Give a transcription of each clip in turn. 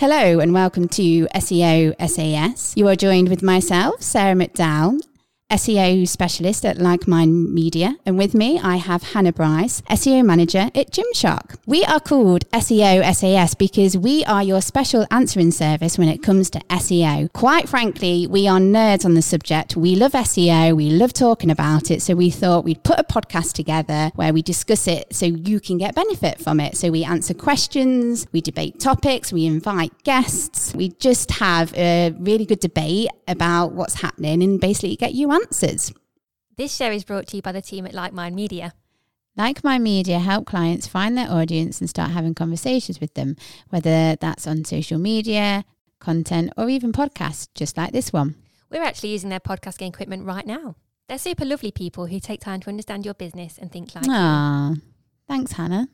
Hello and welcome to SEO SAS. You are joined with myself, Sarah McDowell, SEO specialist at Like Mind Media. And with me, I have Hannah Bryce, SEO manager at Gymshark. We are called SEO SAS because we are your special answering service when it comes to SEO. Quite frankly, we are nerds on the subject. We love SEO, we love talking about it. So we thought we'd put a podcast together where we discuss it so you can get benefit from it. So we answer questions, we debate topics, we invite guests, we just have a really good debate about what's happening and basically get you answers. This show is brought to you by the team at Like Mind Media. Like Mind Media help clients find their audience and start having conversations with them, whether that's on social media, content, or even podcasts, just like this one. We're actually using their podcasting equipment right now. They're super lovely people who take time to understand your business and think like you. Ah, thanks, Hannah.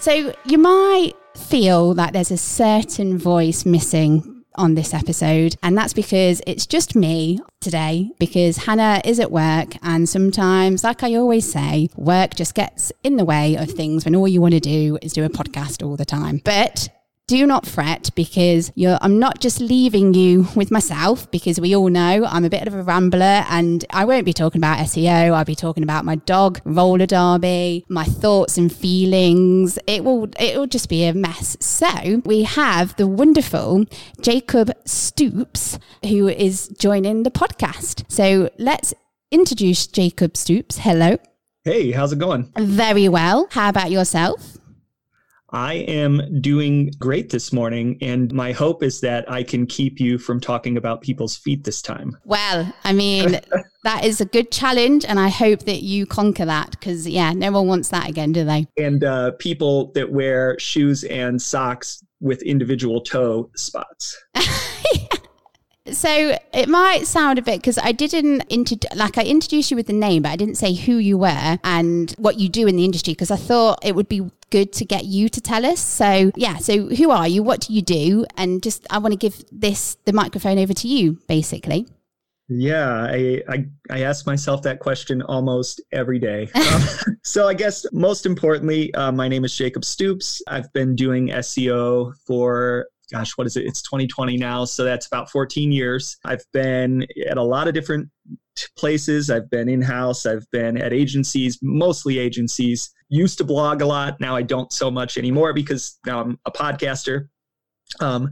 So you might feel that there's a certain voice missing on this episode, and that's because it's just me today because Hannah is at work, and sometimes, like I always say, work just gets in the way of things when all you want to do is do a podcast all the time. But do not fret because you're, I'm not just leaving you with myself because we all know I'm a bit of a rambler and I won't be talking about SEO. I'll be talking about my dog, roller derby, my thoughts and feelings. It will, it will just be a mess. So we have the wonderful Jacob Stoops who is joining the podcast. So let's introduce Jacob Stoops. Hello. Hey, how's it going? Very well. How about yourself? I am doing great this morning, and my hope is that I can keep you from talking about people's feet this time. Well, I mean, that is a good challenge, and I hope that you conquer that because, yeah, no one wants that again, do they? And uh, people that wear shoes and socks with individual toe spots. So it might sound a bit because I didn't intro- like I introduced you with the name, but I didn't say who you were and what you do in the industry because I thought it would be good to get you to tell us. So yeah, so who are you? What do you do? And just I want to give this the microphone over to you, basically. Yeah, I, I, I ask myself that question almost every day. Um, so I guess most importantly, uh, my name is Jacob Stoops. I've been doing SEO for gosh, what is it? It's 2020 now. So that's about 14 years. I've been at a lot of different places. I've been in house, I've been at agencies, mostly agencies. Used to blog a lot. Now I don't so much anymore because now I'm a podcaster. Um,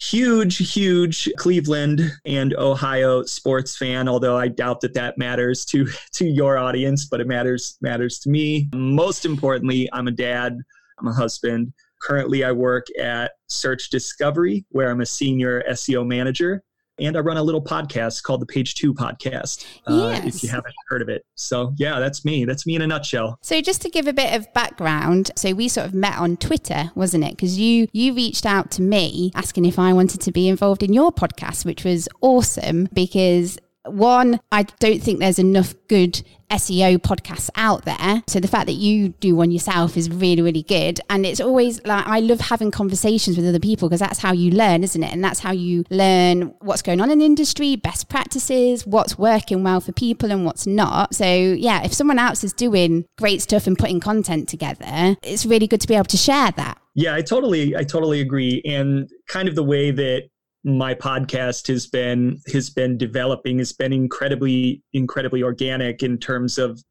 huge, huge Cleveland and Ohio sports fan. Although I doubt that that matters to to your audience, but it matters matters to me. Most importantly, I'm a dad. I'm a husband. Currently, I work at Search Discovery, where I'm a senior SEO manager. And I run a little podcast called the Page Two Podcast, uh, Yes. if you haven't heard of it. So, yeah, that's me. That's me in a nutshell. So just to give a bit of background, so we sort of met on Twitter, wasn't it? Because you you reached out to me asking if I wanted to be involved in your podcast, which was awesome because one, I don't think there's enough good SEO podcasts out there. So the fact that you do one yourself is really, really good. And it's always like, I love having conversations with other people because that's how you learn, isn't it? And that's how you learn what's going on in the industry, best practices, what's working well for people and what's not. So yeah, if someone else is doing great stuff and putting content together, it's really good to be able to share that. Yeah, I totally, I totally agree. And kind of the way that my podcast has been has been developing has been incredibly, incredibly organic in terms of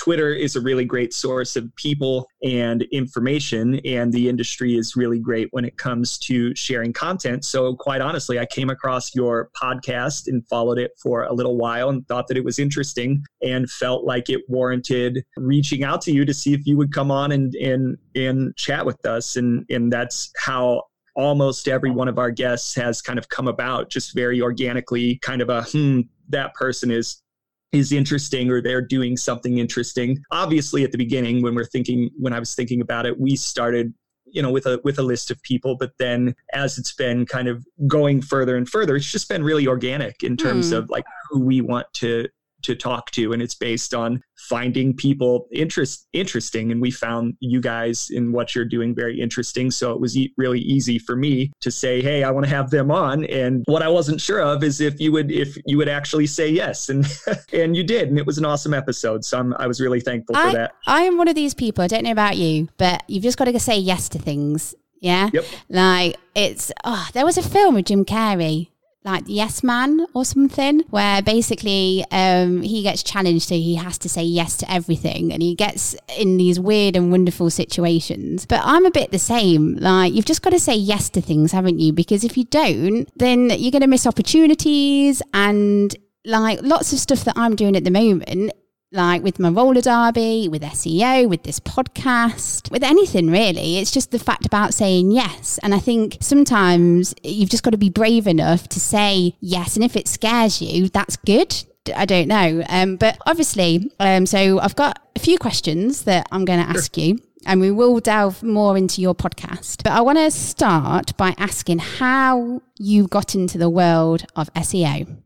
Twitter is a really great source of people and information, and the industry is really great when it comes to sharing content. So, quite honestly, I came across your podcast and followed it for a little while and thought that it was interesting and felt like it warranted reaching out to you to see if you would come on and and and chat with us. And and that's how almost every one of our guests has kind of come about just very organically, kind of a hmm, that person is is interesting or they're doing something interesting. Obviously at the beginning when we're thinking when I was thinking about it, we started you know with a with a list of people but then as it's been kind of going further and further it's just been really organic in terms Hmm. of like who we want to to talk to and it's based on finding people interest interesting. And we found you guys in what you're doing very interesting. So it was e- really easy for me to say hey I want to have them on. And what I wasn't sure of is if you would if you would actually say yes. And and you did and it was an awesome episode. So I'm, I was really thankful I, for that. I am one of these people I don't know about you but you've just got to say yes to things yeah. Yep. Like it's oh, there was a film with Jim Carrey like Yes Man or something, where basically um, he gets challenged, so he has to say yes to everything, and he gets in these weird and wonderful situations. But I'm a bit the same. Like you've just got to say yes to things, haven't you? Because if you don't, then you're going to miss opportunities and like lots of stuff that I'm doing at the moment like with my roller derby, with SEO, with this podcast, with anything really. It's just the fact about saying yes. And I think sometimes you've just got to be brave enough to say yes. And if it scares you, that's good. I don't know. Um, but obviously, um, so I've got a few questions that I'm going to ask you. And we will delve more into your podcast. But I want to start by asking how you got into the world of SEO.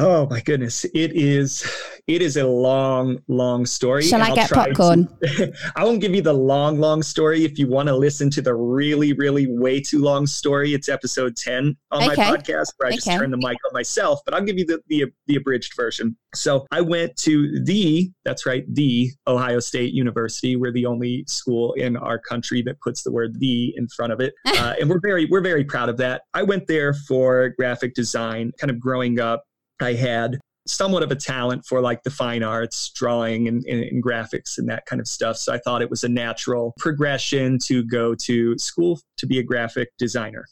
Oh my goodness. It is it is a long, long story. Shall I get popcorn? To, I won't give you the long, long story. If you want to listen to the really, really way too long story, it's episode 10 on okay. my podcast where I just turn the mic on myself, but I'll give you the, the the abridged version. So I went to the, that's right, the Ohio State University. We're the only school in our country that puts the word the in front of it. Uh, and we're very, we're very proud of that. I went there for graphic design, kind of growing up I had somewhat of a talent for like the fine arts, drawing and, and, and, graphics and that kind of stuff. So I thought it was a natural progression to go to school to be a graphic designer.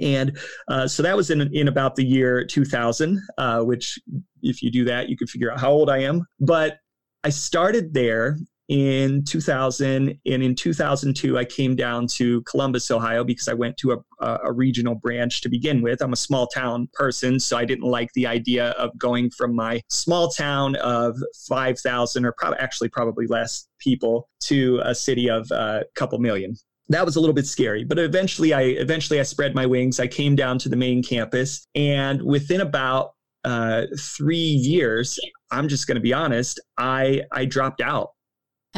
And uh, so that was in, in about the year 2000, uh, which if you do that, you can figure out how old I am. But I started there in 2000 and in 2002 i came down to columbus ohio because i went to a, a, regional branch to begin with. I'm a small town person so i didn't like the idea of going from my small town of 5000 or probably actually probably less people to a city of a couple million. That was a little bit scary but eventually i eventually i spread my wings. I came down to the main campus and within about uh, three years i'm just going to be honest i i dropped out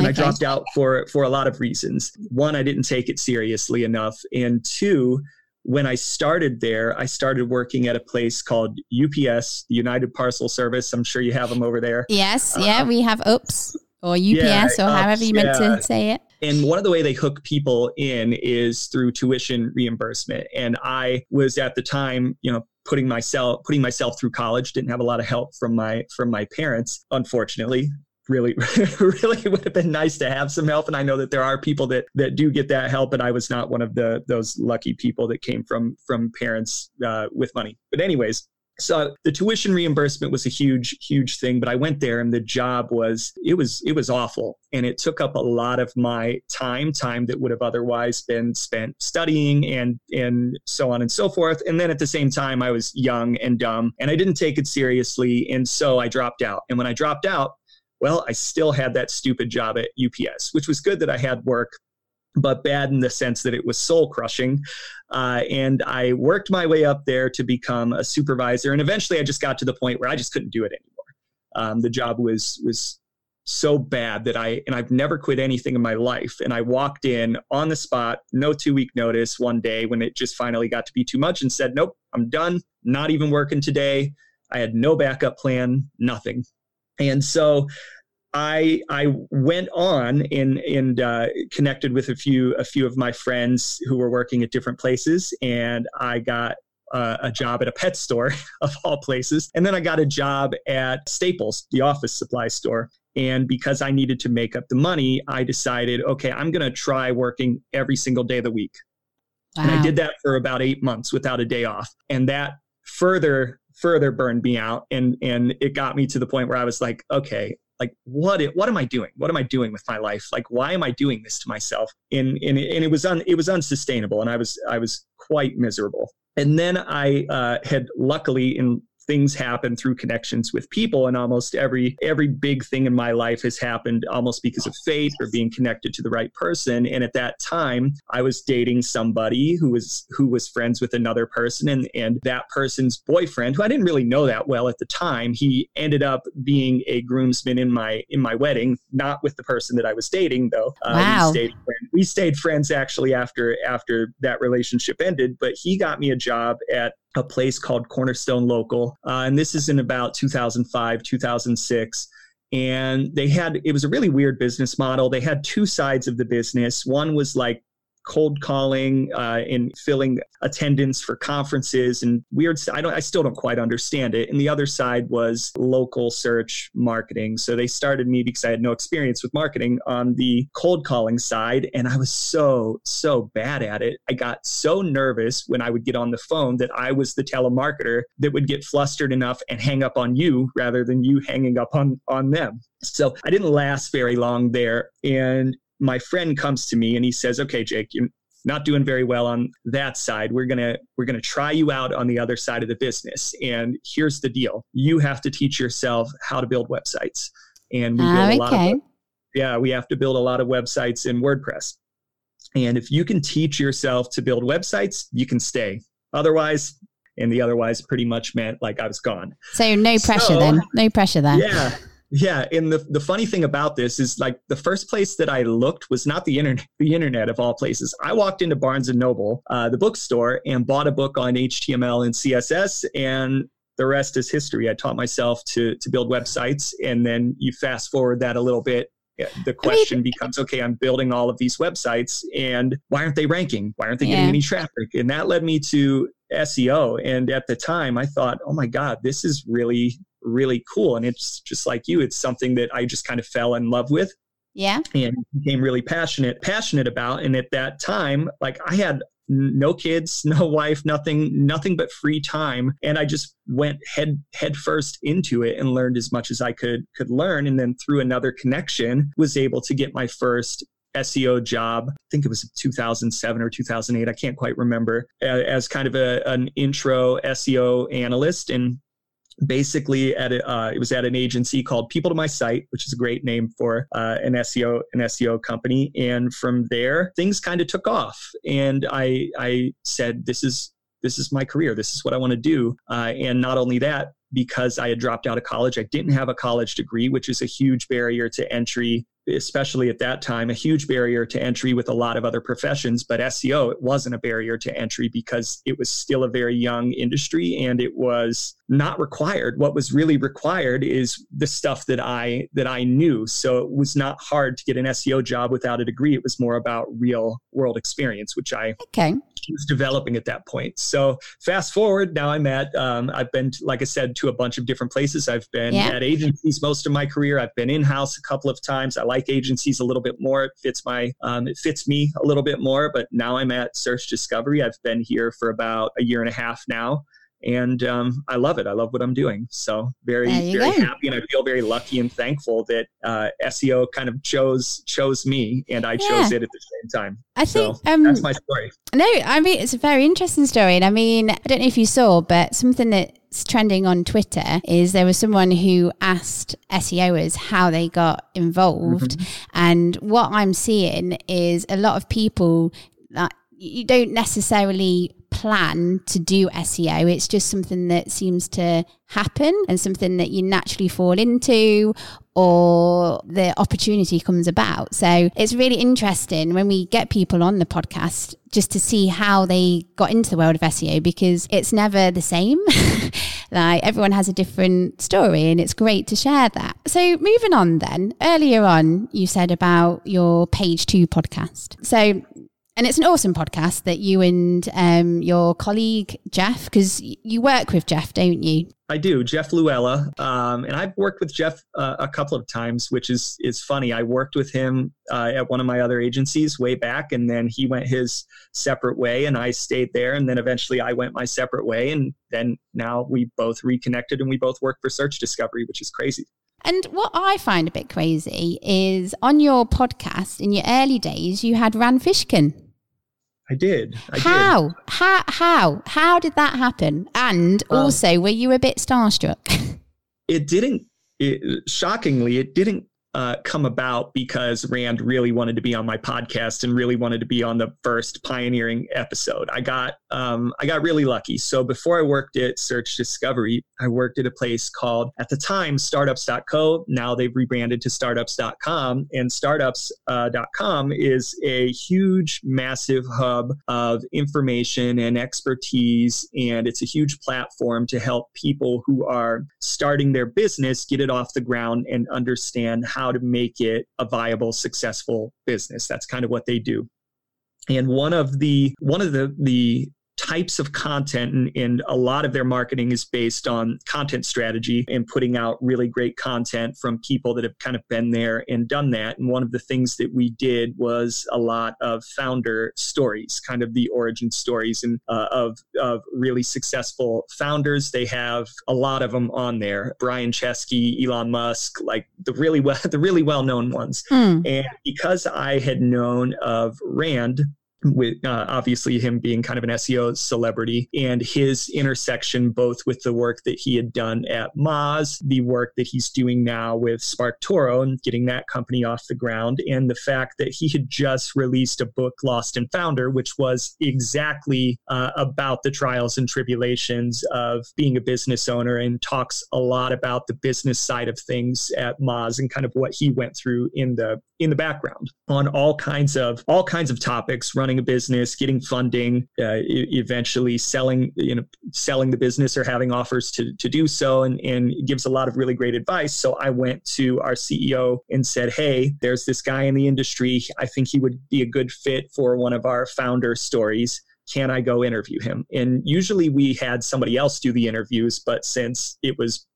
and okay. I dropped out for for a lot of reasons. One, I didn't take it seriously enough, and two, when I started there, I started working at a place called UPS, the United Parcel Service. I'm sure you have them over there. Yes, uh, yeah, we have UPS or UPS yeah, or however you meant yeah. to say it. And one of the way they hook people in is through tuition reimbursement. And I was at the time, you know, putting myself putting myself through college didn't have a lot of help from my from my parents unfortunately really really would have been nice to have some help. And i know that there are people that that do get that help but i was not one of the those lucky people that came from from parents uh, with money. But anyways so the tuition reimbursement was a huge huge thing but i went there and the job was it was it was awful. And it took up a lot of my time time that would have otherwise been spent studying and and so on and so forth. And then at the same time i was young and dumb and i didn't take it seriously. And so i dropped out. And when i dropped out well, I still had that stupid job at UPS, which was good that I had work, but bad in the sense that it was soul crushing. Uh, and I worked my way up there to become a supervisor. And eventually I just got to the point where I just couldn't do it anymore. Um, the job was, was so bad that I, and I've never quit anything in my life. And I walked in on the spot, no two week notice one day when it just finally got to be too much and said, nope, I'm done. Not even working today. I had no backup plan, nothing. And so I I went on and and uh, connected with a few a few of my friends who were working at different places, and I got uh, a job at a pet store of all places, and then I got a job at Staples, the office supply store. And because I needed to make up the money, I decided, okay, I'm going to try working every single day of the week. Wow. And I did that for about eight months without a day off, and that further further burned me out and and it got me to the point where I was like, okay, like what it, what am I doing? What am I doing with my life? Like why am I doing this to myself? And and, and it was un, it was unsustainable and I was I was quite miserable. And then I uh, had luckily in things happen through connections with people and almost every every big thing in my life has happened almost because of fate or being connected to the right person and at that time i was dating somebody who was who was friends with another person and and that person's boyfriend who i didn't really know that well at the time he ended up being a groomsman in my in my wedding not with the person that i was dating though uh, wow. we, stayed, we stayed friends actually after after that relationship ended but he got me a job at a place called Cornerstone Local. Uh, and this is in about 2005, 2006. And they had, it was a really weird business model. They had two sides of the business. One was like cold calling uh, and filling attendance for conferences and weird I don't I still don't quite understand it. And the other side was local search marketing. So they started me because I had no experience with marketing on the cold calling side and I was so so bad at it. I got so nervous when I would get on the phone that I was the telemarketer that would get flustered enough and hang up on you rather than you hanging up on on them. So I didn't last very long there and my friend comes to me and he says, "Okay, Jake, you're not doing very well on that side. We're gonna we're gonna try you out on the other side of the business. And here's the deal: you have to teach yourself how to build websites. And we build a lot of yeah, we have to build a lot of websites in WordPress. And if you can teach yourself to build websites, you can stay. Otherwise, and the otherwise pretty much meant like I was gone. So no pressure so, then. No pressure there. Yeah. Yeah, and the the funny thing about this is like the first place that I looked was not the internet, the internet of all places. I walked into Barnes and Noble, uh, the bookstore, and bought a book on HTML and CSS, and the rest is history. I taught myself to to build websites, and then you fast forward that a little bit. The question becomes, okay, I'm building all of these websites, and why aren't they ranking? Why aren't they getting any traffic? And that led me to SEO. And at the time, I thought, oh my God, this is really really cool. And it's just like you, it's something that I just kind of fell in love with. Yeah. And became really passionate, passionate about. And at that time, like I had no kids, no wife, nothing, nothing but free time. And I just went head head first into it and learned as much as I could could learn. And then through another connection, was able to get my first SEO job. I think it was 2007 or 2008. I can't quite remember. As kind of a, an intro SEO analyst, and basically at a, uh, it was at an agency called People to My Site, which is a great name for uh, an SEO an SEO company. And from there, things kind of took off, and I I said this is this is my career. This is what I want to do. Uh, and not only that, because I had dropped out of college, I didn't have a college degree, which is a huge barrier to entry especially at that time, a huge barrier to entry with a lot of other professions. But SEO, it wasn't a barrier to entry because it was still a very young industry and it was not required. What was really required is the stuff that I that I knew. So it was not hard to get an SEO job without a degree. It was more about real world experience, which I okay was developing at that point. So fast forward, now I'm at, um, I've been, like I said, to a bunch of different places. I've been yeah. at agencies most of my career. I've been in house a couple of times. I like agencies a little bit more. It fits my, um, it fits me a little bit more. But now I'm at Search Discovery. I've been here for about a year and a half now and um, I love it. I love what I'm doing. So very very go. happy, and I feel very lucky and thankful that uh, SEO kind of chose chose me, and I yeah. chose it at the same time. I think um, that's my story. No, I mean it's a very interesting story, and I mean I don't know if you saw, but something that's trending on Twitter is there was someone who asked SEOers how they got involved, mm-hmm. and what I'm seeing is a lot of people that you don't necessarily plan to do SEO. It's just something that seems to happen and something that you naturally fall into or the opportunity comes about. So it's really interesting when we get people on the podcast just to see how they got into the world of SEO because it's never the same. like everyone has a different story and it's great to share that. So moving on then, earlier on you said about your page 2 podcast. So and it's an awesome podcast that you and um, your colleague Jeff, because you work with Jeff, don't you? I do, Jeff Louella, um, and I've worked with Jeff uh, a couple of times, which is is funny. I worked with him uh, at one of my other agencies way back, and then he went his separate way, and I stayed there, and then eventually I went my separate way, and then now we both reconnected, and we both work for Search Discovery, which is crazy. And what I find a bit crazy is on your podcast in your early days, you had Rand Fishkin. I did. I how? Did. How? How? How did that happen? And um, also, were you a bit starstruck? it didn't. It, shockingly, it didn't uh, come about because Rand really wanted to be on my podcast and really wanted to be on the first pioneering episode. I got um, I got really lucky. So before I worked at Search Discovery, I worked at a place called at the time Startups.co. Now they've rebranded to Startups.com, and Startups.com uh, is a huge, massive hub of information and expertise, and it's a huge platform to help people who are starting their business get it off the ground and understand how how to make it a viable, successful business. That's kind of what they do. And one of the one of the the types of content and, and, a lot of their marketing is based on content strategy and putting out really great content from people that have kind of been there and done that. And one of the things that we did was a lot of founder stories kind of the origin stories and uh, of of really successful founders. They have a lot of them on there. Brian chesky elon musk like the really well the really well known ones. Mm. and because i had known of rand with uh, obviously him being kind of an SEO celebrity and his intersection both with the work that he had done at Moz, the work that he's doing now with SparkToro and getting that company off the ground, and the fact that he had just released a book, Lost and Founder, which was exactly uh, about the trials and tribulations of being a business owner and talks a lot about the business side of things at Moz and kind of what he went through in the in the background on all kinds of all kinds of topics running a business getting funding uh, eventually selling you know selling the business or having offers to, to do so and, and gives a lot of really great advice. So i went to our ceo and said hey there's this guy in the industry. I think he would be a good fit for one of our founder stories. Can I go interview him? And usually we had somebody else do the interviews, but since it was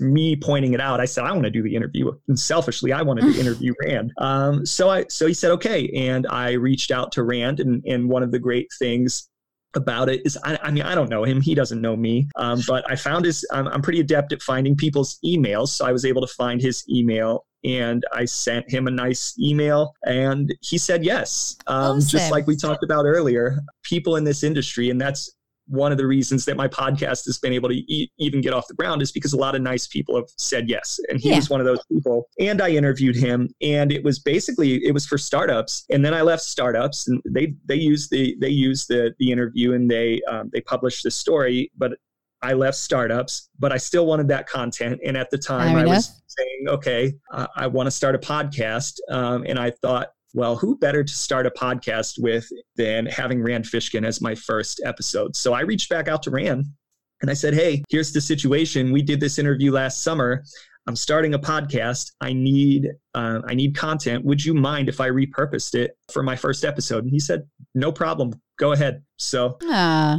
me pointing it out, I said, I want to do the interview. And selfishly, I wanted to interview Rand. Um, so I so he said, okay. And I reached out to Rand and, and one of the great things about it is I, I, mean I don't know him he doesn't know me um, but I found his I'm, I'm, pretty adept at finding people's emails so I was able to find his email and I sent him a nice email and he said yes um, awesome. just like we talked about earlier people in this industry and that's one of the reasons that my podcast has been able to e- even get off the ground is because a lot of nice people have said yes and he yeah. was one of those people and i interviewed him and it was basically it was for startups and then i left startups and they they used the they used the the interview and they um, they published the story but I left startups, but I still wanted that content. And at the time, I was saying, okay, uh, I want to start a podcast. Um, and I thought, well, who better to start a podcast with than having Rand Fishkin as my first episode? So I reached back out to Rand and I said, hey, here's the situation. We did this interview last summer. I'm starting a podcast. I need uh, I need content. Would you mind if I repurposed it for my first episode? And he said, no problem. Go ahead. So. Uh,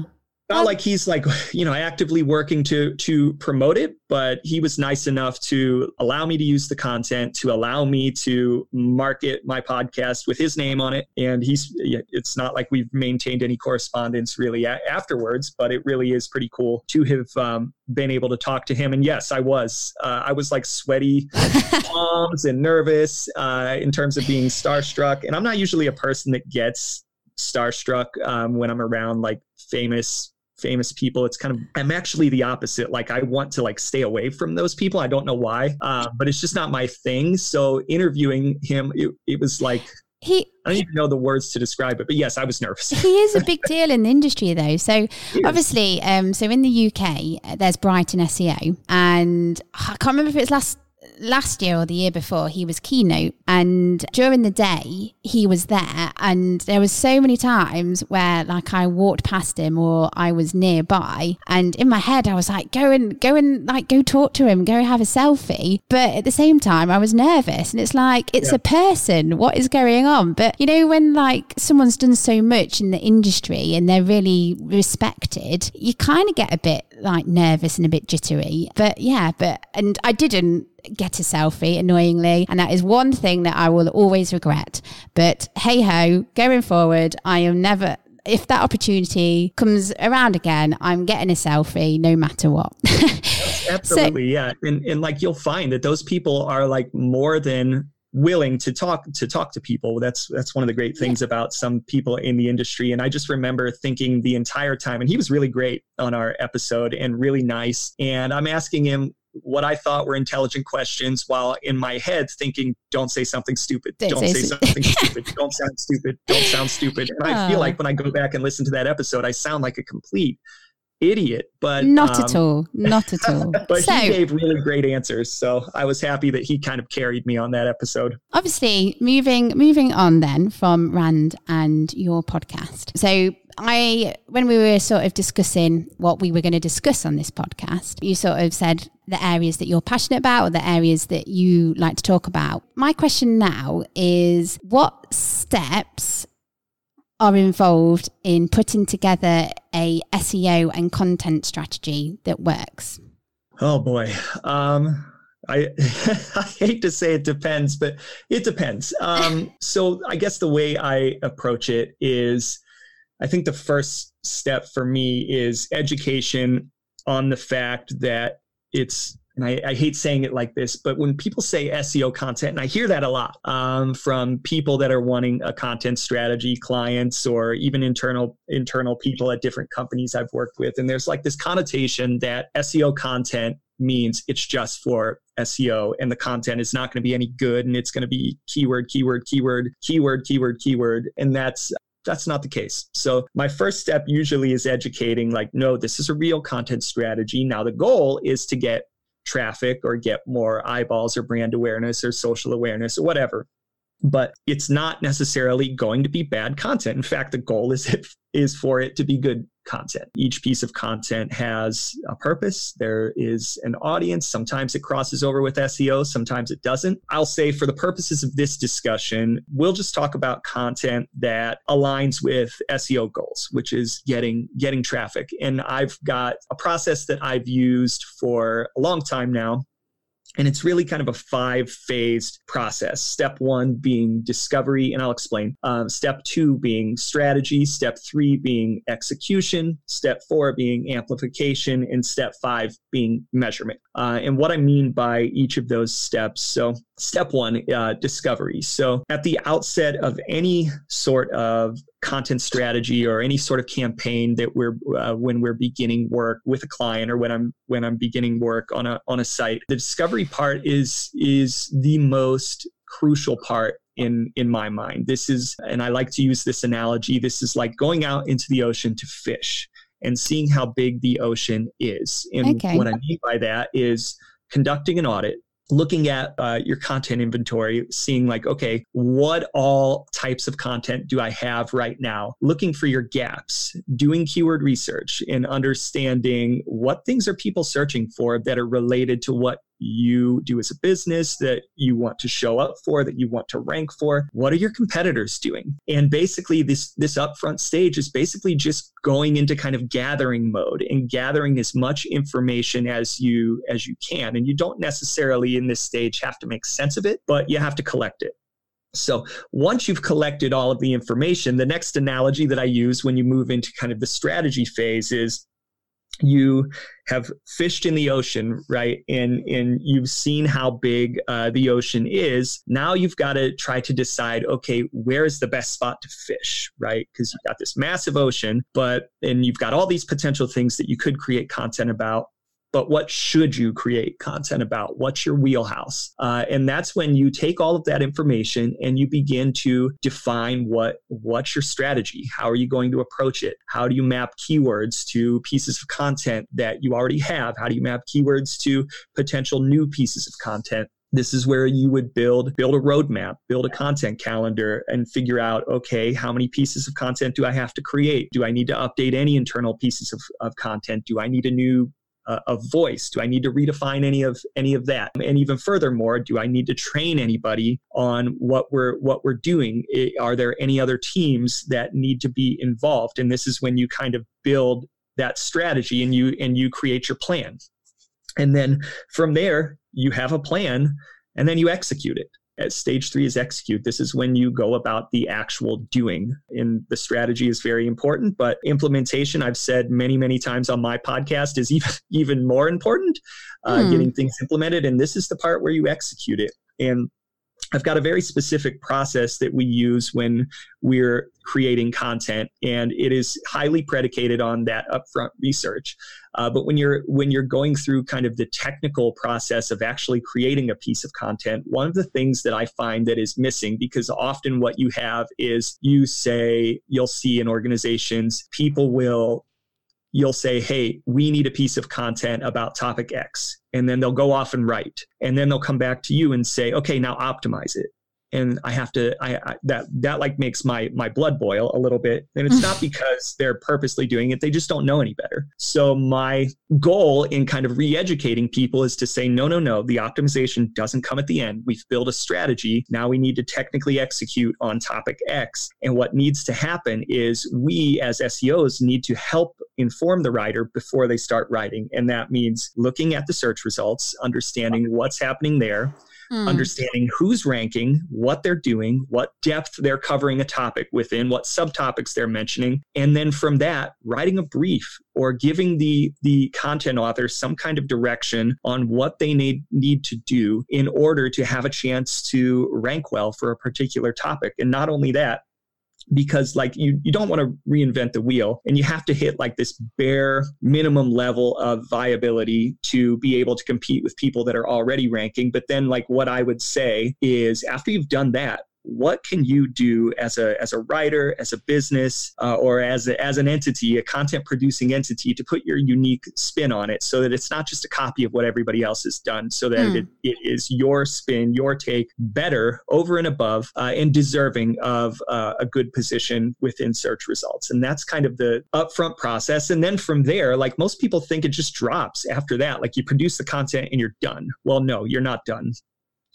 not like he's like you know actively working to to promote it but he was nice enough to allow me to use the content to allow me to market my podcast with his name on it. And he's it's not like we've maintained any correspondence really afterwards but it really is pretty cool to have um, been able to talk to him. And yes i was uh, i was like sweaty palms and nervous uh, in terms of being starstruck. And i'm not usually a person that gets starstruck um, when i'm around like famous famous people. It's kind of i'm actually the opposite. Like i want to like stay away from those people. I don't know why uh, but it's just not my thing. So interviewing him it, it was like he I don't even know the words to describe it, but yes, I was nervous. he is a big deal in the industry, though. So obviously, um, so in the UK, there's Brighton SEO, and I can't remember if it was last last year or the year before he was keynote and during the day he was there. And there was so many times where like I walked past him or I was nearby and in my head I was like go and go and like go talk to him go have a selfie. But at the same time I was nervous and it's like it's yeah. a person. What is going on? But you know when like someone's done so much in the industry and they're really respected you kind of get a bit like nervous and a bit jittery but yeah but and I didn't get a selfie, annoyingly. And that is one thing that I will always regret. But hey ho, going forward, I am never, if that opportunity comes around again, I'm getting a selfie no matter what. Absolutely, so, yeah. And, and like you'll find that those people are like more than willing to talk to talk to people that's that's one of the great things yeah. about some people in the industry and i just remember thinking the entire time and he was really great on our episode and really nice and i'm asking him what I thought were intelligent questions while in my head thinking, don't say something stupid. Don't, don't say, say something stupid. Don't sound stupid. Don't sound stupid. And I feel like when I go back and listen to that episode, I sound like a complete idiot, but not um, at all, not at all. but so, he gave really great answers, so I was happy that he kind of carried me on that episode. Obviously, moving moving on then from Rand and your podcast. So I, when we were sort of discussing what we were going to discuss on this podcast, you sort of said the areas that you're passionate about or the areas that you like to talk about. My question now is what steps are involved in putting together a SEO and content strategy that works? Oh boy. Um, I, I hate to say it depends, but it depends. Um, so I guess the way I approach it is I think the first step for me is education on the fact that it's and I, I, hate saying it like this, but when people say SEO content, and I hear that a lot um, from people that are wanting a content strategy, clients, or even internal internal people at different companies I've worked with, and there's like this connotation that SEO content means it's just for SEO, and the content is not going to be any good, and it's going to be keyword, keyword, keyword, keyword, keyword, keyword, and that's that's not the case. So my first step usually is educating like no this is a real content strategy. Now the goal is to get traffic or get more eyeballs or brand awareness or social awareness or whatever but it's not necessarily going to be bad content. In fact, the goal is it, is for it to be good content. Each piece of content has a purpose. There is an audience. Sometimes it crosses over with SEO, sometimes it doesn't. I'll say for the purposes of this discussion, we'll just talk about content that aligns with SEO goals, which is getting getting traffic. And I've got a process that I've used for a long time now and it's really kind of a five phased process. Step one being discovery, and I'll explain. Um, step two being strategy. Step three being execution. Step four being amplification. And step five being measurement. Uh, and what I mean by each of those steps. So, step one, uh, discovery. So, at the outset of any sort of content strategy or any sort of campaign that we're uh, when we're beginning work with a client or when I'm when I'm beginning work on a on a site the discovery part is is the most crucial part in in my mind this is and I like to use this analogy this is like going out into the ocean to fish and seeing how big the ocean is and okay. what I mean by that is conducting an audit looking at uh, your content inventory, seeing like, okay, what all types of content do I have right now? Looking for your gaps, doing keyword research, and understanding what things are people searching for that are related to what you do as a business that you want to show up for that you want to rank for? What are your competitors doing? And basically this this upfront stage is basically just going into kind of gathering mode and gathering as much information as you as you can. And you don't necessarily in this stage have to make sense of it but you have to collect it. So once you've collected all of the information, the next analogy that I use when you move into kind of the strategy phase is you have fished in the ocean, right? And and you've seen how big uh, the ocean is. Now you've got to try to decide, okay, where is the best spot to fish, right? Because you've got this massive ocean, but and you've got all these potential things that you could create content about but what should you create content about? What's your wheelhouse? Uh, and that's when you take all of that information and you begin to define what what's your strategy. How are you going to approach it? How do you map keywords to pieces of content that you already have? How do you map keywords to potential new pieces of content? this is where you would build build a roadmap build a content calendar and figure out okay how many pieces of content do i have to create do i need to update any internal pieces of, of content do i need a new of voice. Do i need to redefine any of any of that? And even furthermore do i need to train anybody on what we're what we're doing? Are there any other teams that need to be involved? And this is when you kind of build that strategy and you and you create your plan. And then from there you have a plan and then you execute it at stage three is execute. This is when you go about the actual doing. And the strategy is very important, but implementation, I've said many, many times on my podcast, is even, even more important, uh, hmm. getting things implemented. And this is the part where you execute it. And I've got a very specific process that we use when we're creating content, and it is highly predicated on that upfront research. Uh, but when you're when you're going through kind of the technical process of actually creating a piece of content, one of the things that I find that is missing, because often what you have is you say you'll see in organizations people will you'll say, Hey, we need a piece of content about topic X. And then they'll go off and write. And then they'll come back to you and say, Okay, now optimize it and I have to I, I, that that like makes my my blood boil a little bit. And it's not because they're purposely doing it. They just don't know any better. So my goal in kind of re-educating people is to say no no no the optimization doesn't come at the end. We've built a strategy. Now we need to technically execute on topic X. And what needs to happen is we as SEOs need to help inform the writer before they start writing. And that means looking at the search results understanding what's happening there mm. understanding who's ranking, what they're doing, what depth they're covering a topic within, what subtopics they're mentioning, and then from that, writing a brief or giving the the content author some kind of direction on what they need need to do in order to have a chance to rank well for a particular topic. And not only that, because like you you don't want to reinvent the wheel and you have to hit like this bare minimum level of viability to be able to compete with people that are already ranking. But then like what i would say is after you've done that what can you do as a as a writer as a business uh, or as a, as an entity a content producing entity to put your unique spin on it so that it's not just a copy of what everybody else has done so that mm. it, it is your spin your take better over and above uh, and deserving of uh, a good position within search results. And that's kind of the upfront process. And then from there like most people think it just drops after that. Like you produce the content and you're done. Well no you're not done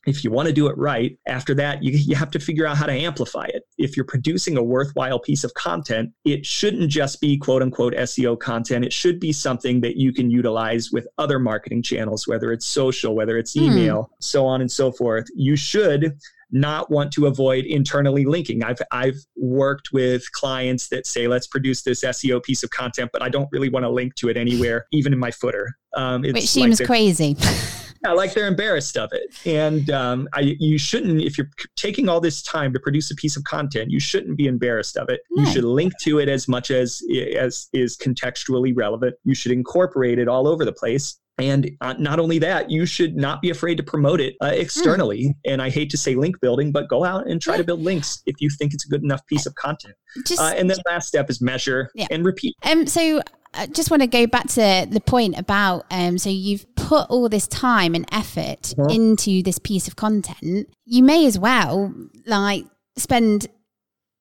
if you want to do it right, after that, you, you have to figure out how to amplify it. If you're producing a worthwhile piece of content, it shouldn't just be quote unquote SEO content. It should be something that you can utilize with other marketing channels, whether it's social, whether it's hmm. email, mm. so on and so forth. You should not want to avoid internally linking. I've I've worked with clients that say, let's produce this SEO piece of content, but I don't really want to link to it anywhere, even in my footer. Um, Which seems like crazy. yeah, like they're embarrassed of it. And um, I, you shouldn't, if you're taking all this time to produce a piece of content, you shouldn't be embarrassed of it. You should link to it as much as as is contextually relevant. You should incorporate it all over the place. And uh, not only that, you should not be afraid to promote it uh, externally. Mm. And I hate to say link building, but go out and try to build links if you think it's a good enough piece of content. Just, uh, and then last step is measure yeah. and repeat. Um, so I just want to go back to the point about um, so you've put all this time and effort uh-huh. into this piece of content. You may as well like spend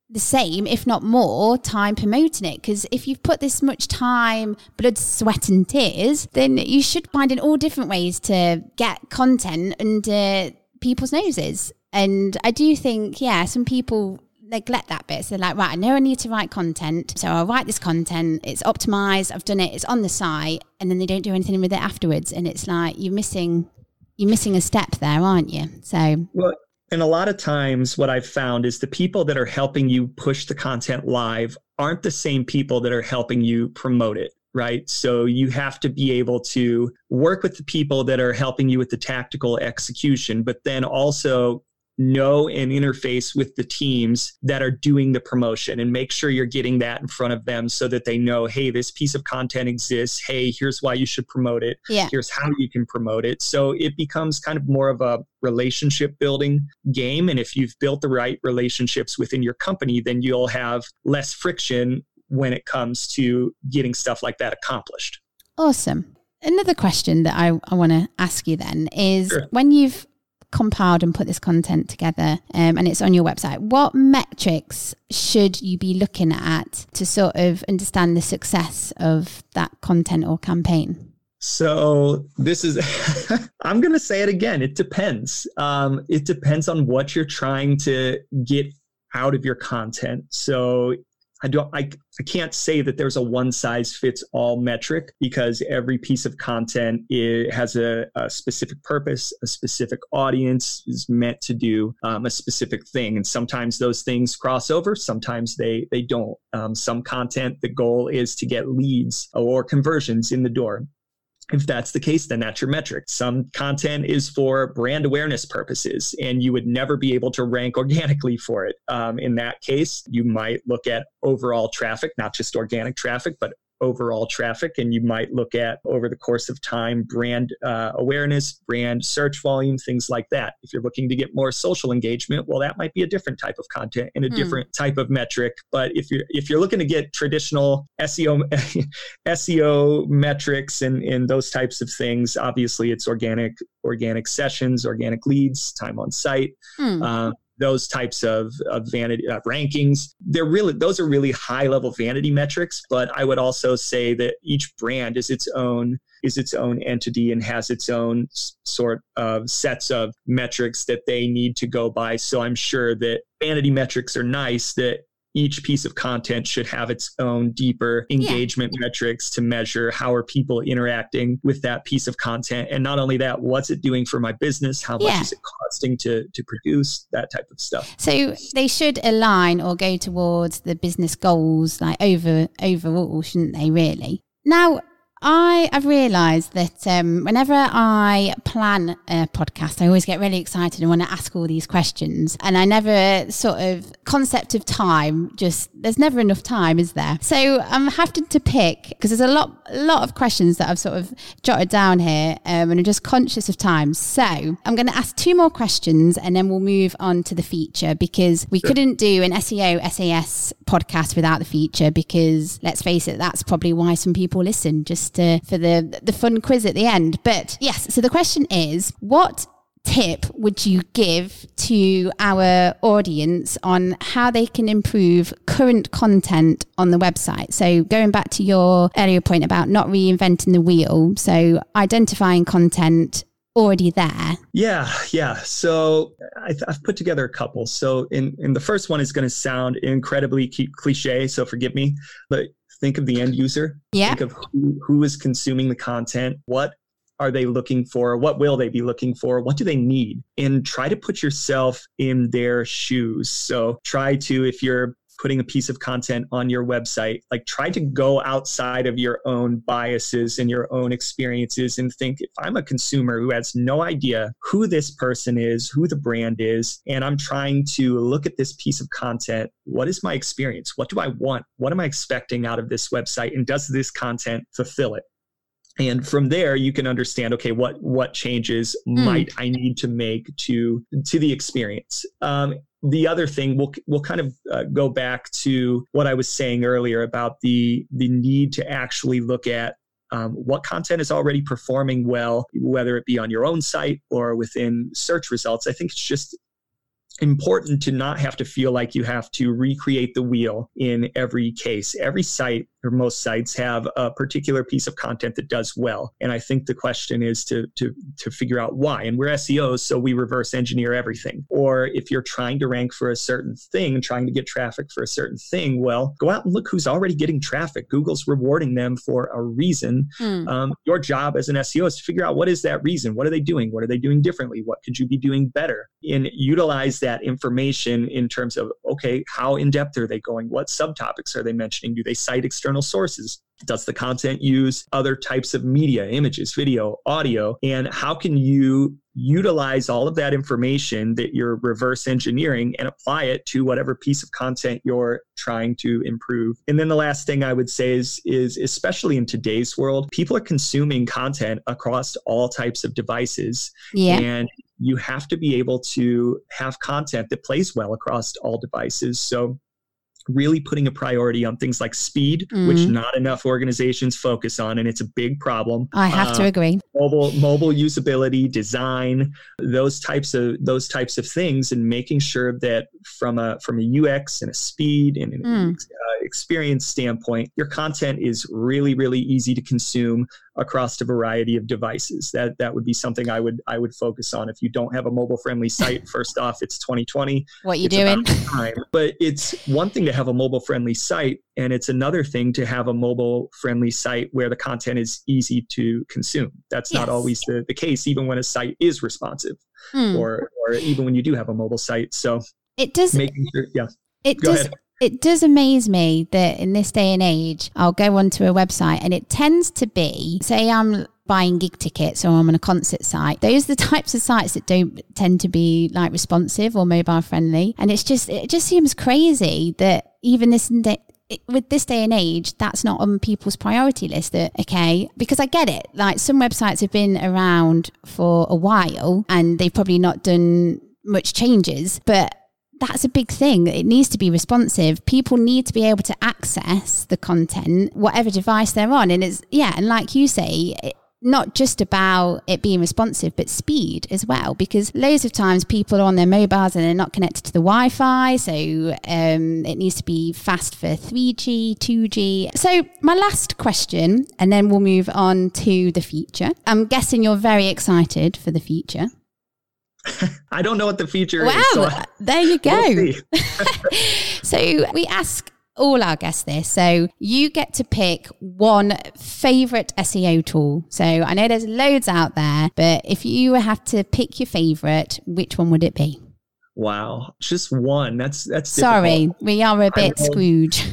the same, if not more, time promoting it. Because if you've put this much time, blood, sweat, and tears, then you should find in all different ways to get content under people's noses. And I do think, yeah, some people neglect that bit. So like, right, I know I need to write content. So I'll write this content. It's optimized. I've done it. It's on the site. And then they don't do anything with it afterwards. And it's like you're missing you're missing a step there, aren't you? So well, and a lot of times, what I've found is the people that are helping you push the content live aren't the same people that are helping you promote it, right? So you have to be able to work with the people that are helping you with the tactical execution, but then also know and interface with the teams that are doing the promotion and make sure you're getting that in front of them so that they know, hey, this piece of content exists. Hey, here's why you should promote it. Yeah. Here's how you can promote it. So it becomes kind of more of a relationship building game. And if you've built the right relationships within your company, then you'll have less friction when it comes to getting stuff like that accomplished. Awesome. Another question that I, I want to ask you then is sure. when you've compiled and put this content together um, and it's on your website, what metrics should you be looking at to sort of understand the success of that content or campaign? So this is, I'm going to say it again. It depends. Um, it depends on what you're trying to get out of your content. So I don't I, I can't say that there's a one size fits all metric because every piece of content has a, a specific purpose, a specific audience is meant to do um, a specific thing, and sometimes those things cross over, sometimes they they don't. Um, some content the goal is to get leads or conversions in the door. If that's the case, then that's your metric. Some content is for brand awareness purposes, and you would never be able to rank organically for it. Um, in that case, you might look at overall traffic, not just organic traffic, but overall traffic. And you might look at over the course of time brand uh, awareness, brand search volume, things like that. If you're looking to get more social engagement, well, that might be a different type of content and a mm. different type of metric. But if you're if you're looking to get traditional SEO SEO metrics and, and those types of things, obviously it's organic organic sessions, organic leads, time on site. Mm. Uh, those types of, of vanity uh, rankings. They're really those are really high level vanity metrics, but I would also say that each brand is its own is its own entity and has its own sort of sets of metrics that they need to go by. So I'm sure that vanity metrics are nice that each piece of content should have its own deeper engagement yeah. metrics to measure how are people interacting with that piece of content. And not only that what's it doing for my business? How yeah. much is it costing to to produce? That type of stuff. So they should align or go towards the business goals like over overall shouldn't they really? Now I have realised that um, whenever I plan a podcast, I always get really excited and want to ask all these questions. And I never sort of concept of time, just there's never enough time, is there? So I'm having to pick because there's a lot, lot of questions that I've sort of jotted down here um, and I'm just conscious of time. So I'm going to ask two more questions and then we'll move on to the feature because we sure. couldn't do an SEO SAS podcast without the feature because let's face it, that's probably why some people listen. Just to, for the the fun quiz at the end. But yes, so the question is, what tip would you give to our audience on how they can improve current content on the website? So, going back to your earlier point about not reinventing the wheel, so identifying content already there. Yeah, yeah. So I have put together a couple. So in, in the first one is going to sound incredibly cliche, so forgive me, but think of the end user. Yeah. Think of who, who is consuming the content. What are they looking for? What will they be looking for? What do they need? And try to put yourself in their shoes. So try to, if you're putting a piece of content on your website, like try to go outside of your own biases and your own experiences and think if I'm a consumer who has no idea who this person is, who the brand is, and I'm trying to look at this piece of content, what is my experience? What do I want? What am I expecting out of this website? And does this content fulfill it? and from there you can understand okay what what changes mm. might i need to make to to the experience um, the other thing we'll we'll kind of uh, go back to what I was saying earlier about the the need to actually look at um, what content is already performing well, whether it be on your own site or within search results. I think it's just important to not have to feel like you have to recreate the wheel in every case. Every site or most sites have a particular piece of content that does well. And I think the question is to, to, to figure out why. And we're SEOs, so we reverse engineer everything. Or if you're trying to rank for a certain thing and trying to get traffic for a certain thing, well, go out and look who's already getting traffic. Google's rewarding them for a reason. Mm. Um, your job as an SEO is to figure out what is that reason? What are they doing? What are they doing differently? What could you be doing better? And utilize that information in terms of, okay, how in depth are they going? What subtopics are they mentioning? Do they cite external external sources? Does the content use other types of media, images, video, audio? And how can you utilize all of that information that you're reverse engineering and apply it to whatever piece of content you're trying to improve? And then the last thing I would say is, is especially in today's world, people are consuming content across all types of devices. Yeah. And you have to be able to have content that plays well across all devices. So really putting a priority on things like speed, mm. which not enough organizations focus on, and it's a big problem. I have uh, to agree. Mobile mobile usability, design, those types of those types of things, and making sure that from a from a UX and a speed and an mm. uh, experience standpoint, your content is really really easy to consume across a variety of devices. That that would be something I would I would focus on. If you don't have a mobile friendly site, first off, it's 2020. What you doing? Time. But it's one thing to have a mobile friendly site, and it's another thing to have a mobile friendly site where the content is easy to consume. That's yes. not always the, the case, even when a site is responsive, hmm. or or even when you do have a mobile site. So it does making sure, yeah. It Go does. Ahead It does amaze me that in this day and age, I'll go onto a website and it tends to be, say, I'm buying gig tickets or I'm on a concert site. Those are the types of sites that don't tend to be like responsive or mobile friendly. And it's just, it just seems crazy that even this with this day and age, that's not on people's priority list. That okay, because I get it. Like some websites have been around for a while and they've probably not done much changes, but that's a big thing. It needs to be responsive. People need to be able to access the content, whatever device they're on. And it's, yeah, and like you say, it, not just about it being responsive, but speed as well. Because loads of times people are on their mobiles and they're not connected to the Wi Fi. So um, it needs to be fast for 3G, 2G. So, my last question, and then we'll move on to the future. I'm guessing you're very excited for the feature. I don't know what the future wow, is. So there you go. We'll so we ask all our guests this. So you get to pick one favorite SEO tool. So I know there's loads out there, but if you have to pick your favorite, which one would it be? Wow, just one. That's that's. Sorry, difficult. we are a bit Scrooge.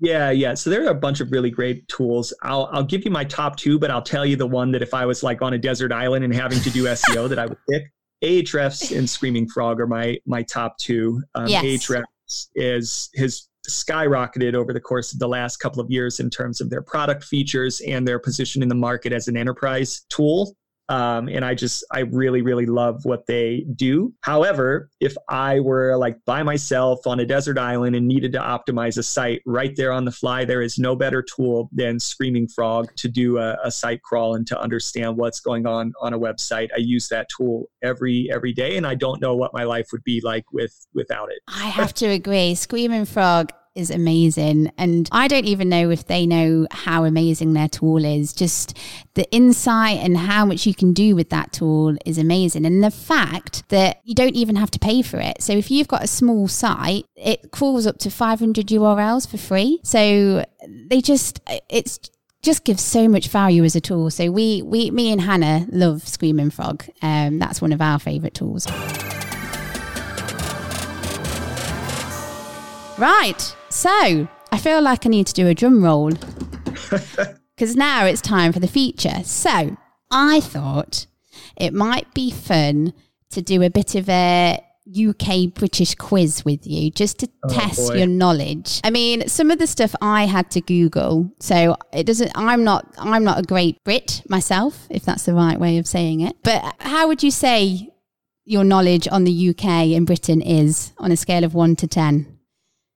Yeah, yeah. So there are a bunch of really great tools. I'll I'll give you my top two, but I'll tell you the one that if I was like on a desert island and having to do SEO, that I would pick. Ahrefs and Screaming Frog are my my top two. Um, yes. Ahrefs is has skyrocketed over the course of the last couple of years in terms of their product features and their position in the market as an enterprise tool. Um, and I just, I really, really love what they do. However, if I were like by myself on a desert island and needed to optimize a site right there on the fly, there is no better tool than Screaming Frog to do a, a site crawl and to understand what's going on on a website. I use that tool every every day, and I don't know what my life would be like with without it. I have to agree. Screaming Frog is amazing. And I don't even know if they know how amazing their tool is. Just the insight and how much you can do with that tool is amazing. And the fact that you don't even have to pay for it. So if you've got a small site, it crawls up to 500 URLs for free. So they just, it's, just gives so much value as a tool. So we, we, me and Hannah love Screaming Frog. Um, that's one of our favorite tools. Right. So I feel like I need to do a drum roll because now it's time for the feature. So I thought it might be fun to do a bit of a UK British quiz with you just to oh, test boy. your knowledge. I mean, some of the stuff I had to Google, so it doesn't I'm not I'm not a great Brit myself, if that's the right way of saying it. But how would you say your knowledge on the UK and Britain is on a scale of 1 to 10?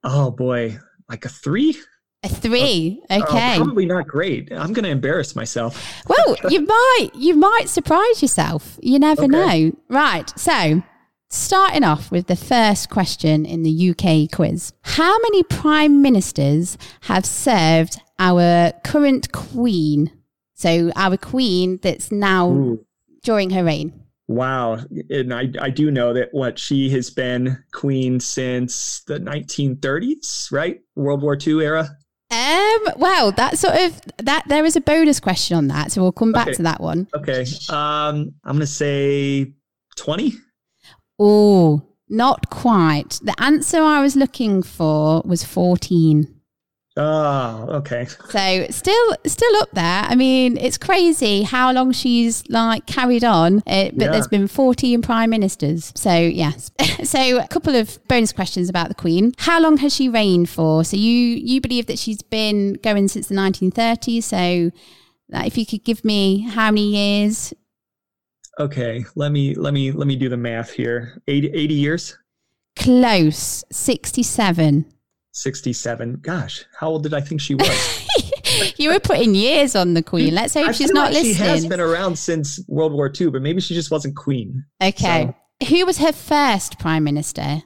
Oh boy, like a three? A three. Uh, okay. Uh, probably not great. I'm going to embarrass myself. well, you might. You might surprise yourself. You never okay. know. Right. So, starting off with the first question in the UK quiz How many prime ministers have served our current queen? So, our queen that's now Ooh. during her reign. Wow. And I, I do know that what she has been queen since the 1930s, right? World War II era. Um, well, that sort of that there is a bonus question on that, so we'll come back okay. to that one. Okay. Um, I'm gonna say 20. Oh, not quite. The answer I was looking for was 14. Oh, okay. So still, still up there. I mean, it's crazy how long she's like carried on, uh, but yeah. there's been 14 prime ministers. So yes. so a couple of bonus questions about the Queen. How long has she reigned for? So you you believe that she's been going since the 1930s. So if you could give me how many years? Okay, let me let me let me do the math here. 80, 80 years. Close. 67. 67. Gosh, how old did I think she was? you were putting years on the queen. Let's hope I she's not like listening. She has been around since World War II, but maybe she just wasn't queen. Okay. So. Who was her first prime minister?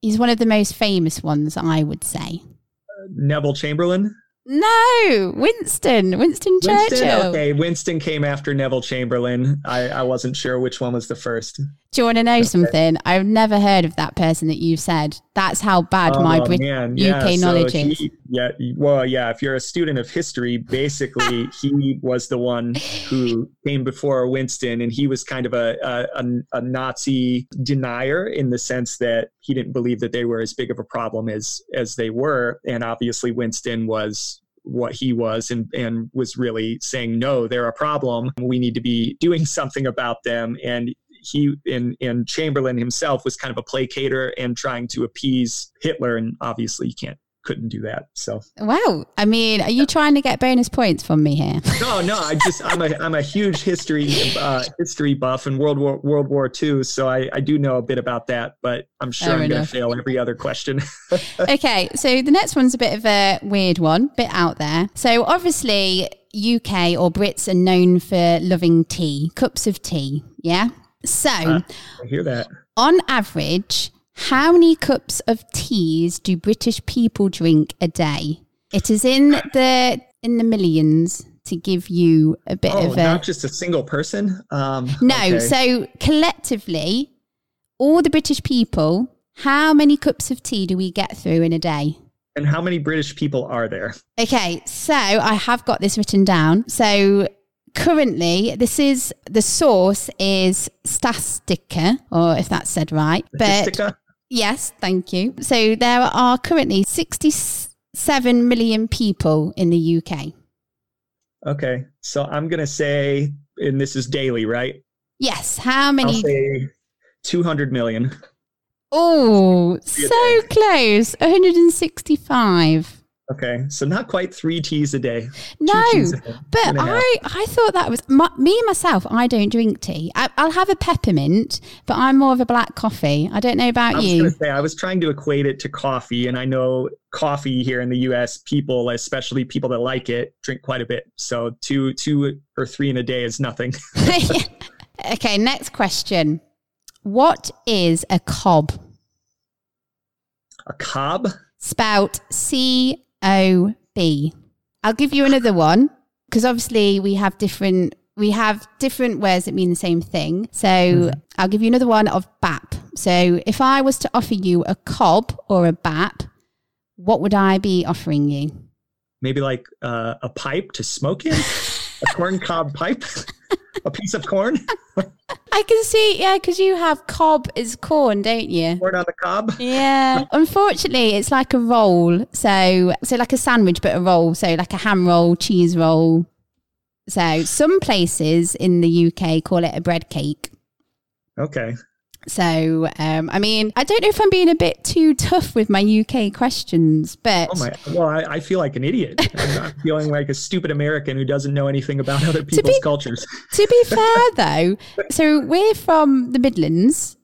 He's one of the most famous ones, I would say. Uh, Neville Chamberlain? No, Winston, Winston Churchill. Winston? Okay, Winston came after Neville Chamberlain. I, I wasn't sure which one was the first. Do you want to know okay. something? I've never heard of that person that you've said That's how bad my Oh, Brit- man, UK yeah, so knowledge is. yeah, well, yeah. If you're a student of history, basically, he was the one who came before Winston, and he was kind of a, a a a Nazi denier in the sense that he didn't believe that they were as big of a problem as as they were, and obviously Winston was what he was and and was really saying no they're a problem we need to be doing something about them and he and and Chamberlain himself was kind of a placater and trying to appease Hitler, and obviously you can't couldn't do that. So Wow. I mean, are you trying to get bonus points from me here? no, no, I just I'm a I'm a huge history uh, history buff in World War World War II, so I I do know a bit about that, but I'm sure Fair I'm going to fail every other question. okay, so the next one's a bit of a weird one, bit out there. So obviously, UK or Brits are known for loving tea, cups of tea. Yeah. So Uh. I hear that. on average, how many cups of teas do British people drink a day? It is in the in the millions to give you a bit Oh, of a not just a single person. Um, no. okay. So collectively, all the British people, how many cups of tea do we get through in a day? and how many British people are there? Okay, so I have got this written down. So currently, this is the source is Statistica, or if that's said right. But Statistica? yes, thank you. So there are currently 67 million people in the UK. Okay, so I'm gonna say, and this is daily, right? Yes, how many? say 200 million. Oh, so close. 165. Okay, so not quite three teas a day. No, a day. But and a half. I, I thought that was my, me myself. I don't drink tea. I, I'll have a peppermint, but I'm more of a black coffee. I don't know about I was you. say I was trying to equate it to coffee, and I know coffee here in the U.S. people, especially people that like it, drink quite a bit. So two, two or three in a day is nothing. okay, next question. What is a cob? A cob. Spout C O B. I'll give you another one because obviously we have different we have different words that mean the same thing. So I'll give you another one of BAP. So if I was to offer you a cob or a BAP, what would I be offering you? Maybe like uh, a pipe to smoke in. a corn cob pipe. a piece of corn. I can see, yeah, because you have cob is corn, don't you? Corn on the cob. Yeah. Unfortunately, it's like a roll. So, so like a sandwich, but a roll. So like a ham roll, cheese roll. So some places in the UK call it a bread cake. Okay. So, um, I mean, I don't know if I'm being a bit too tough with my UK questions, but Oh my. Well, I, I feel like an idiot. I'm not feeling like a stupid American who doesn't know anything about other people's be- cultures. to be fair though, so we're from the Midlands.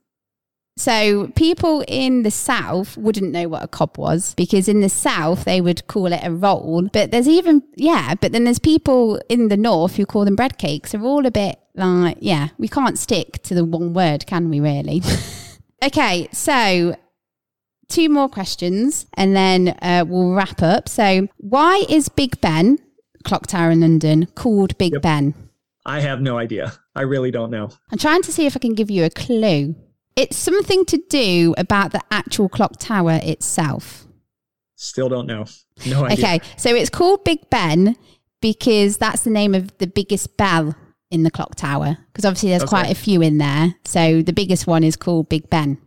So people in the south wouldn't know what a cob was because in the south they would call it a roll. But there's even yeah, but then there's people in the north who call them bread cakes. They're all a bit like yeah, we can't stick to the one word, can we really? okay, so two more questions and then uh, we'll wrap up. So why is Big Ben, clock tower in London, called Big Yep. Ben? I have no idea. I really don't know. I'm trying to see if I can give you a clue. It's something to do about the actual clock tower itself. Still don't know. No idea. Okay, so it's called Big Ben because that's the name of the biggest bell in the clock tower. Because obviously there's Okay. quite a few in there. So the biggest one is called Big Ben,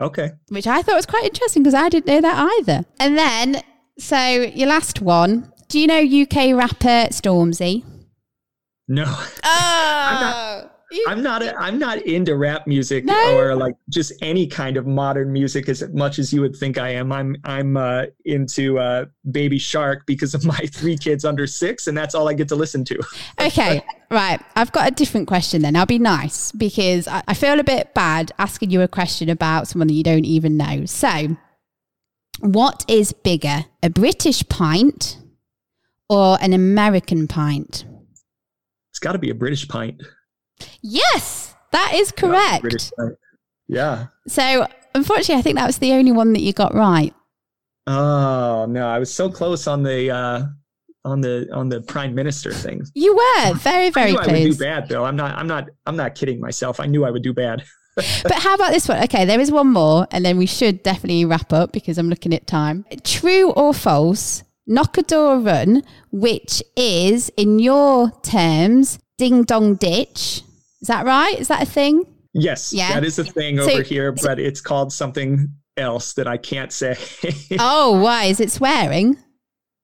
Okay. which I thought was quite interesting because I didn't know that either. And then, so your last one. Do you know UK rapper Stormzy? No. Oh, I'm not. A, I'm not into rap music No. or like just any kind of modern music as much as you would think I am. I'm. I'm uh, into uh, Baby Shark because of my three kids under six, and that's all I get to listen to. Okay, right. I've got a different question then. I'll be nice because I, I feel a bit bad asking you a question about someone that you don't even know. So, what is bigger, a British pint or an American pint? It's got to be a British pint. Yes, that is Gotta be a correct. Yeah. So, unfortunately, I think that was the only one that you got right. Oh no, I was so close on the uh, on the on the prime minister thing. You were very, I very knew I would do bad though. I'm not. I'm not. I'm not kidding myself. I knew I would do bad. but how about this one? Okay, there is one more, and then we should definitely wrap up because I'm looking at time. True or false? Knock a door run, which is in your terms, ding dong ditch. Is that right? Is that a thing? Yes, yeah. that is a thing so, over here, but it's called something else that I can't say. oh, why? Is it swearing?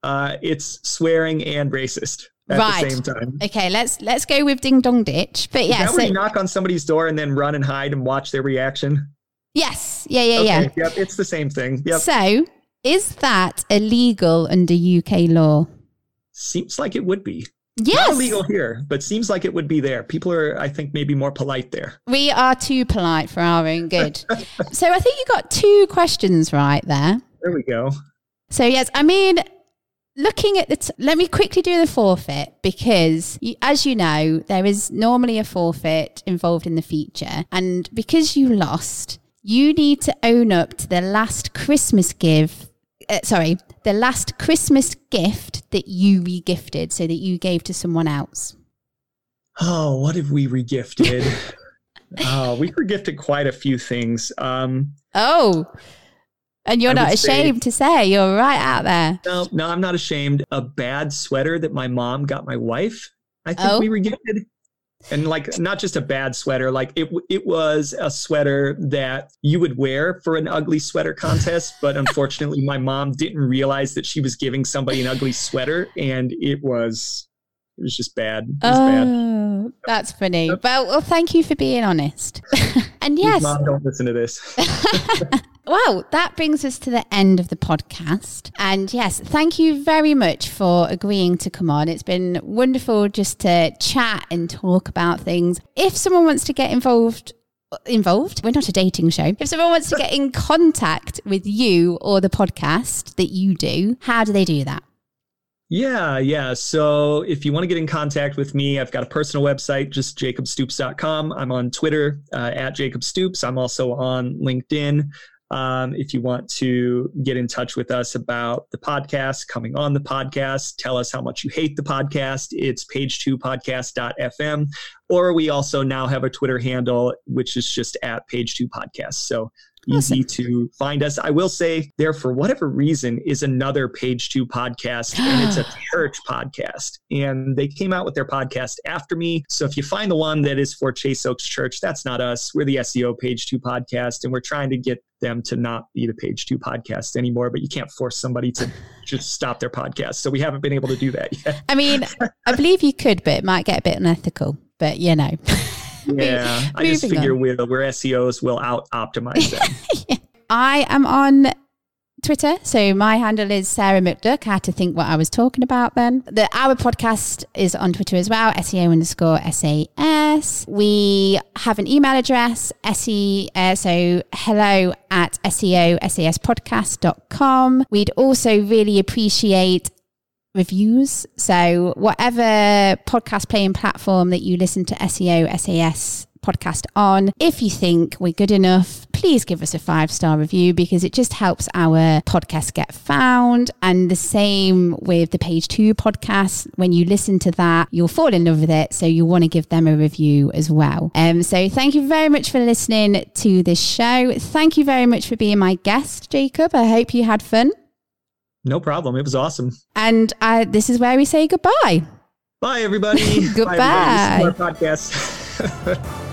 Uh, it's swearing and racist at right. the same time. Okay, let's let's go with ding dong ditch. But yeah, is so, you knock on somebody's door and then run and hide and watch their reaction. Yes. Yeah. Yeah. Okay. Yeah. Yep. It's the same thing. Yep. So, is that illegal under UK law? Seems like it would be. Yes. Not illegal here, but seems like it would be there. People are, I think, maybe more polite there. We are too polite for our own good. so I think you got two questions right there. There we go. So yes, I mean, looking at the, t- let me quickly do the forfeit because you, as you know, there is normally a forfeit involved in the feature. And because you lost, you need to own up to the last Christmas gift uh, sorry, the last Christmas gift that you regifted so that you gave to someone else? Oh, what have we regifted? oh, we regifted quite a few things. Um, oh, and you're I not ashamed say, to say you're right out there. No, no, I'm not ashamed. A bad sweater that my mom got my wife. I think oh. we regifted and like not just a bad sweater like it it was a sweater that you would wear for an ugly sweater contest but unfortunately my mom didn't realize that she was giving somebody an ugly sweater and it was it was just bad. It was oh, bad. that's funny. Well, well thank you for being honest. And yes. Mom don't listen to this Well, that brings us to the end of the podcast. And yes, thank you very much for agreeing to come on. It's been wonderful just to chat and talk about things. If someone wants to get involved, involved. We're not a dating show. If someone wants to get in contact with you or the podcast that you do, how do they do that? Yeah, yeah. So if you want to get in contact with me, I've got a personal website, just jacobstoops.com. I'm on Twitter uh, at jacobstoops. I'm also on LinkedIn. Um, if you want to get in touch with us about the podcast, coming on the podcast, tell us how much you hate the podcast, it's page2podcast.fm. Or we also now have a Twitter handle, which is just at page2podcast. So easy to find us. I will say there, for whatever reason, is another Page Two podcast, and it's a church podcast. And they came out with their podcast after me. So if you find the one that is for Chase Oaks Church, that's not us. We're the SEO Page Two podcast, and we're trying to get them to not be the Page Two podcast anymore. But you can't force somebody to just stop their podcast. So we haven't been able to do that yet. I mean, I believe you could, but it might get a bit unethical. But you know. Yeah, I just figure on. we're, we're SEOs will out optimize yeah. I am on Twitter. So my handle is Sarah McDuck. I had to think what I was talking about then. The our podcast is on Twitter as well, SEO underscore SAS. We have an email address, SE uh, so hello at SEO SAS podcast.com. We'd also really appreciate reviews. So, whatever podcast playing platform that you listen to SEO SAS podcast on, if you think we're good enough, please give us a five star review because it just helps our podcast get found. And the same with the page two podcast. When you listen to that, you'll fall in love with it. So, you'll want to give them a review as well. Um, so, thank you very much for listening to this show. Thank you very much for being my guest, Jacob. I hope you had fun. No problem. It was awesome. And uh, this is where we say goodbye. Bye, everybody. goodbye. Bye, everybody. This is our podcast.